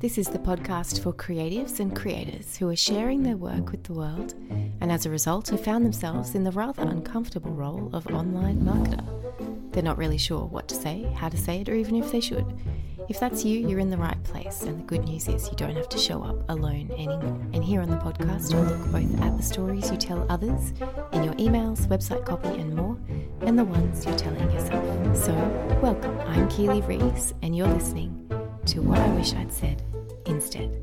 This is the podcast for creatives and creators who are sharing their work with the world and as a result have found themselves in the rather uncomfortable role of online marketer. They're not really sure what to say, how to say it, or even if they should. If that's you, you're in the right place, and the good news is you don't have to show up alone anymore. And here on the podcast, we'll look both at the stories you tell others in your emails, website copy, and more, and the ones you're telling yourself. So, welcome. I'm Keely Rees, and you're listening to What I Wish I'd Said instead.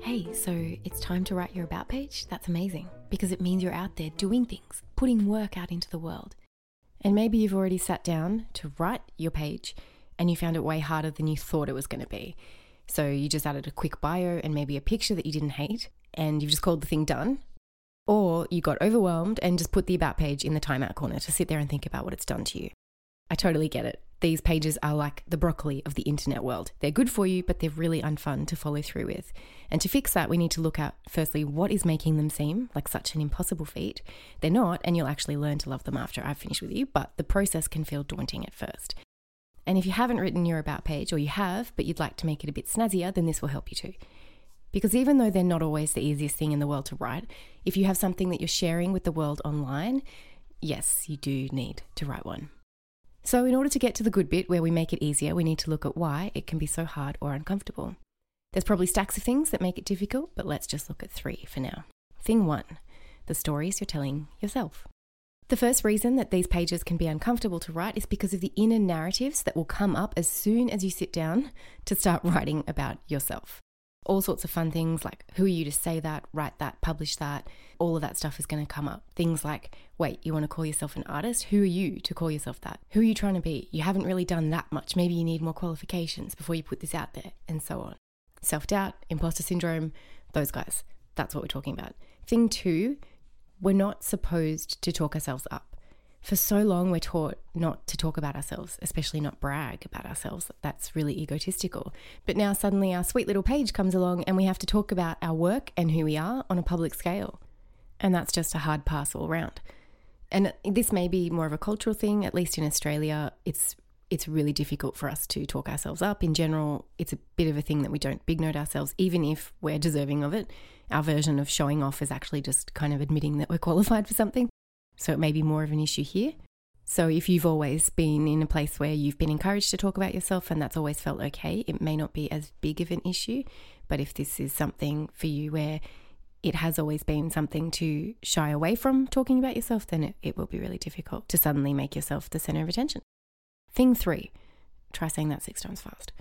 Hey, so it's time to write your about page? That's amazing because it means you're out there doing things, putting work out into the world. And maybe you've already sat down to write your page and you found it way harder than you thought it was going to be. So you just added a quick bio and maybe a picture that you didn't hate and you've just called the thing done. Or you got overwhelmed and just put the about page in the timeout corner to sit there and think about what it's done to you. I totally get it. These pages are like the broccoli of the internet world. They're good for you, but they're really unfun to follow through with. And to fix that, we need to look at firstly what is making them seem like such an impossible feat. They're not, and you'll actually learn to love them after I've finished with you, but the process can feel daunting at first. And if you haven't written your about page, or you have, but you'd like to make it a bit snazzier, then this will help you too. Because even though they're not always the easiest thing in the world to write, if you have something that you're sharing with the world online, yes, you do need to write one. So, in order to get to the good bit where we make it easier, we need to look at why it can be so hard or uncomfortable. There's probably stacks of things that make it difficult, but let's just look at three for now. Thing one the stories you're telling yourself. The first reason that these pages can be uncomfortable to write is because of the inner narratives that will come up as soon as you sit down to start writing about yourself all sorts of fun things like who are you to say that, write that, publish that. All of that stuff is going to come up. Things like, wait, you want to call yourself an artist? Who are you to call yourself that? Who are you trying to be? You haven't really done that much. Maybe you need more qualifications before you put this out there, and so on. Self doubt, imposter syndrome, those guys. That's what we're talking about. Thing two, we're not supposed to talk ourselves up for so long we're taught not to talk about ourselves, especially not brag about ourselves. That's really egotistical. But now suddenly our sweet little page comes along and we have to talk about our work and who we are on a public scale. And that's just a hard pass all round. And this may be more of a cultural thing, at least in Australia, it's it's really difficult for us to talk ourselves up. In general, it's a bit of a thing that we don't big note ourselves, even if we're deserving of it. Our version of showing off is actually just kind of admitting that we're qualified for something. So it may be more of an issue here. So if you've always been in a place where you've been encouraged to talk about yourself and that's always felt okay, it may not be as big of an issue. But if this is something for you where it has always been something to shy away from talking about yourself, then it, it will be really difficult to suddenly make yourself the center of attention. Thing three, try saying that six times fast.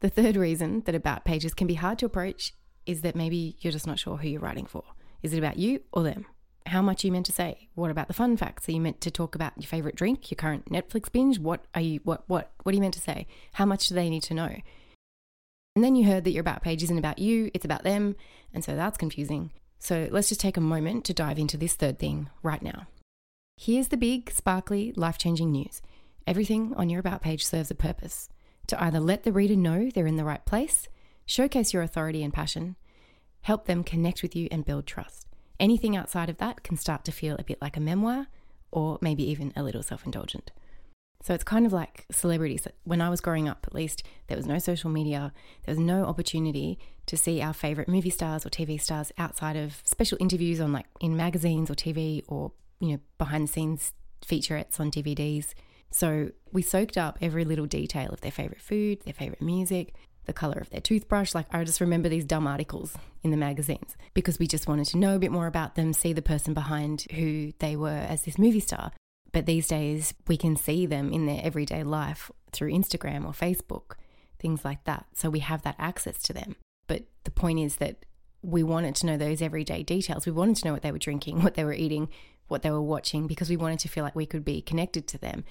The third reason that about pages can be hard to approach is that maybe you're just not sure who you're writing for. Is it about you or them? How much are you meant to say? What about the fun facts? Are you meant to talk about your favorite drink, your current Netflix binge? What are you what what what are you meant to say? How much do they need to know? And then you heard that your about page isn't about you, it's about them, and so that's confusing. So let's just take a moment to dive into this third thing right now. Here's the big, sparkly, life-changing news. Everything on your about page serves a purpose to either let the reader know they're in the right place, showcase your authority and passion, help them connect with you and build trust. Anything outside of that can start to feel a bit like a memoir or maybe even a little self indulgent. So it's kind of like celebrities. When I was growing up, at least, there was no social media, there was no opportunity to see our favorite movie stars or TV stars outside of special interviews on like in magazines or TV or, you know, behind the scenes featurettes on DVDs. So we soaked up every little detail of their favorite food, their favorite music, the color of their toothbrush. Like, I just remember these dumb articles in the magazines because we just wanted to know a bit more about them, see the person behind who they were as this movie star. But these days, we can see them in their everyday life through Instagram or Facebook, things like that. So we have that access to them. But the point is that we wanted to know those everyday details. We wanted to know what they were drinking, what they were eating, what they were watching, because we wanted to feel like we could be connected to them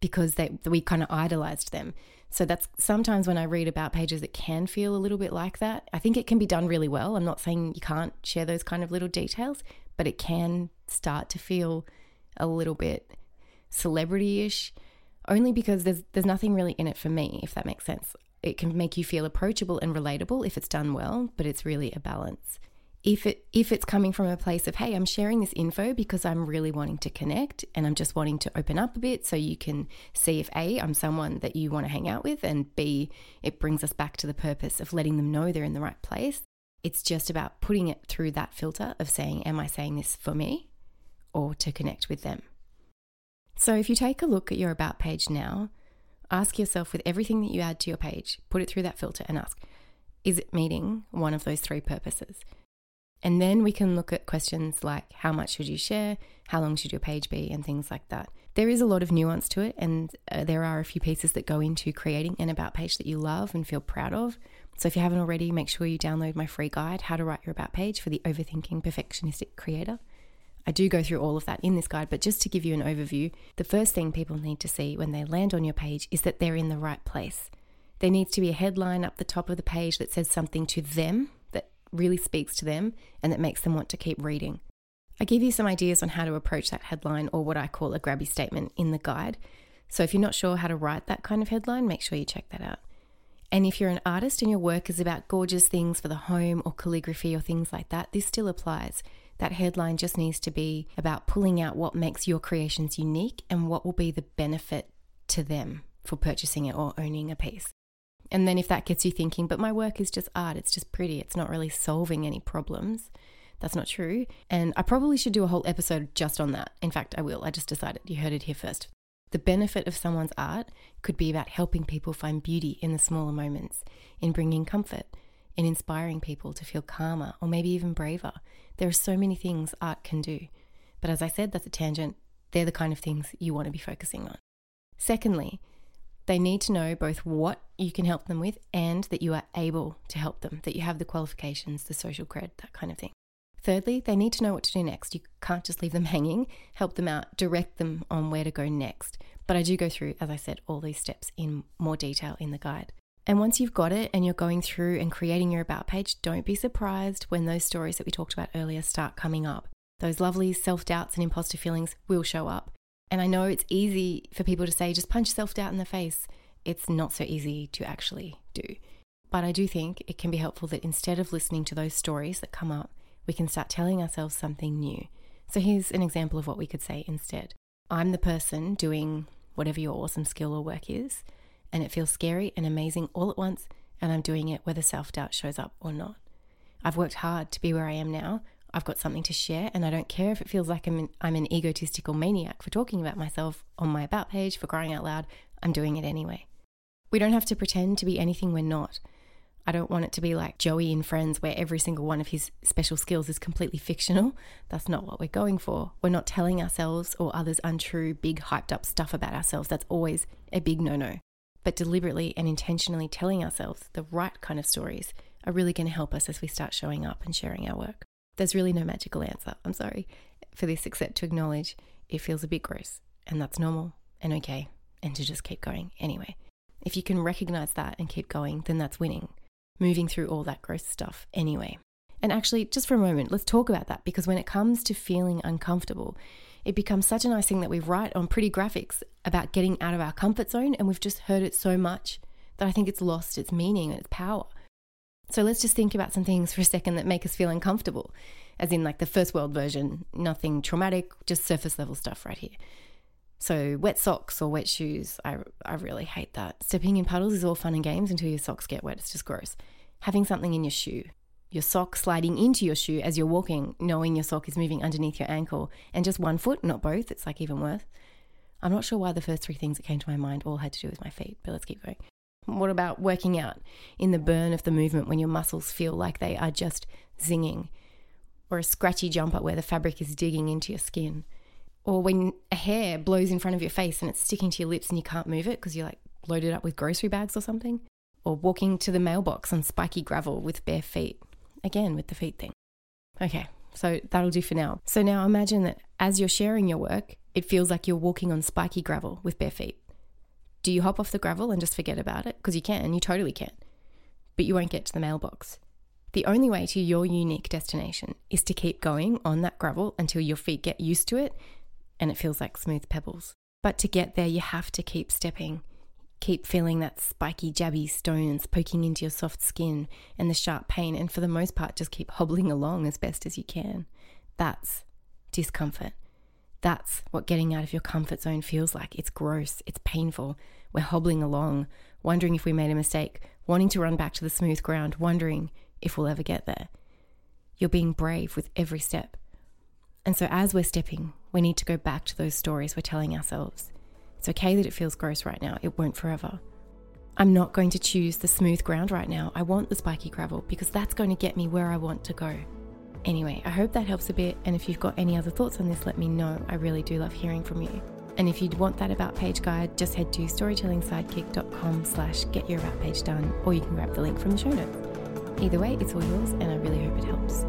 because they we kind of idolized them. So that's sometimes when I read about pages it can feel a little bit like that. I think it can be done really well. I'm not saying you can't share those kind of little details, but it can start to feel a little bit celebrity-ish only because there's there's nothing really in it for me if that makes sense. It can make you feel approachable and relatable if it's done well, but it's really a balance. If it if it's coming from a place of hey i'm sharing this info because i'm really wanting to connect and i'm just wanting to open up a bit so you can see if a i'm someone that you want to hang out with and b it brings us back to the purpose of letting them know they're in the right place. It's just about putting it through that filter of saying am i saying this for me or to connect with them? So if you take a look at your about page now ask yourself with everything that you add to your page put it through that filter and ask is it meeting one of those three purposes and then we can look at questions like how much should you share, how long should your page be, and things like that. There is a lot of nuance to it, and uh, there are a few pieces that go into creating an about page that you love and feel proud of. So if you haven't already, make sure you download my free guide, How to Write Your About Page for the Overthinking Perfectionistic Creator. I do go through all of that in this guide, but just to give you an overview, the first thing people need to see when they land on your page is that they're in the right place. There needs to be a headline up the top of the page that says something to them really speaks to them and that makes them want to keep reading. I give you some ideas on how to approach that headline or what I call a grabby statement in the guide. So if you're not sure how to write that kind of headline, make sure you check that out. And if you're an artist and your work is about gorgeous things for the home or calligraphy or things like that, this still applies. That headline just needs to be about pulling out what makes your creations unique and what will be the benefit to them for purchasing it or owning a piece. And then if that gets you thinking, but my work is just art, it's just pretty, it's not really solving any problems. That's not true. And I probably should do a whole episode just on that. In fact, I will. I just decided. You heard it here first. The benefit of someone's art could be about helping people find beauty in the smaller moments, in bringing comfort, in inspiring people to feel calmer or maybe even braver. There are so many things art can do. But as I said, that's a tangent. They're the kind of things you want to be focusing on. Secondly, they need to know both what you can help them with and that you are able to help them, that you have the qualifications, the social cred, that kind of thing. Thirdly, they need to know what to do next. You can't just leave them hanging, help them out, direct them on where to go next. But I do go through, as I said, all these steps in more detail in the guide. And once you've got it and you're going through and creating your about page, don't be surprised when those stories that we talked about earlier start coming up. Those lovely self doubts and imposter feelings will show up. And I know it's easy for people to say, just punch self doubt in the face. It's not so easy to actually do. But I do think it can be helpful that instead of listening to those stories that come up, we can start telling ourselves something new. So here's an example of what we could say instead I'm the person doing whatever your awesome skill or work is, and it feels scary and amazing all at once, and I'm doing it whether self doubt shows up or not. I've worked hard to be where I am now, I've got something to share, and I don't care if it feels like I'm an, I'm an egotistical maniac for talking about myself on my About page, for crying out loud. I'm doing it anyway. We don't have to pretend to be anything we're not. I don't want it to be like Joey in Friends, where every single one of his special skills is completely fictional. That's not what we're going for. We're not telling ourselves or others untrue, big, hyped up stuff about ourselves. That's always a big no no. But deliberately and intentionally telling ourselves the right kind of stories are really going to help us as we start showing up and sharing our work. There's really no magical answer, I'm sorry, for this except to acknowledge it feels a bit gross, and that's normal and okay, and to just keep going anyway. If you can recognize that and keep going, then that's winning, moving through all that gross stuff anyway. And actually, just for a moment, let's talk about that because when it comes to feeling uncomfortable, it becomes such a nice thing that we write on pretty graphics about getting out of our comfort zone, and we've just heard it so much that I think it's lost its meaning and its power. So let's just think about some things for a second that make us feel uncomfortable, as in like the first world version, nothing traumatic, just surface level stuff right here. So wet socks or wet shoes, I, I really hate that. Stepping in puddles is all fun and games until your socks get wet. It's just gross. Having something in your shoe, your sock sliding into your shoe as you're walking, knowing your sock is moving underneath your ankle, and just one foot, not both. It's like even worse. I'm not sure why the first three things that came to my mind all had to do with my feet, but let's keep going. What about working out in the burn of the movement when your muscles feel like they are just zinging? Or a scratchy jumper where the fabric is digging into your skin? Or when a hair blows in front of your face and it's sticking to your lips and you can't move it because you're like loaded up with grocery bags or something? Or walking to the mailbox on spiky gravel with bare feet? Again, with the feet thing. Okay, so that'll do for now. So now imagine that as you're sharing your work, it feels like you're walking on spiky gravel with bare feet. Do you hop off the gravel and just forget about it? Because you can, you totally can. But you won't get to the mailbox. The only way to your unique destination is to keep going on that gravel until your feet get used to it and it feels like smooth pebbles. But to get there, you have to keep stepping. keep feeling that spiky, jabby stones poking into your soft skin and the sharp pain, and for the most part, just keep hobbling along as best as you can. That's discomfort. That's what getting out of your comfort zone feels like. It's gross, it's painful. We're hobbling along, wondering if we made a mistake, wanting to run back to the smooth ground, wondering if we'll ever get there. You're being brave with every step. And so, as we're stepping, we need to go back to those stories we're telling ourselves. It's okay that it feels gross right now, it won't forever. I'm not going to choose the smooth ground right now. I want the spiky gravel because that's going to get me where I want to go. Anyway, I hope that helps a bit. And if you've got any other thoughts on this, let me know. I really do love hearing from you. And if you'd want that about page guide, just head to storytellingsidekick.com slash get your about page done, or you can grab the link from the show notes. Either way, it's all yours, and I really hope it helps.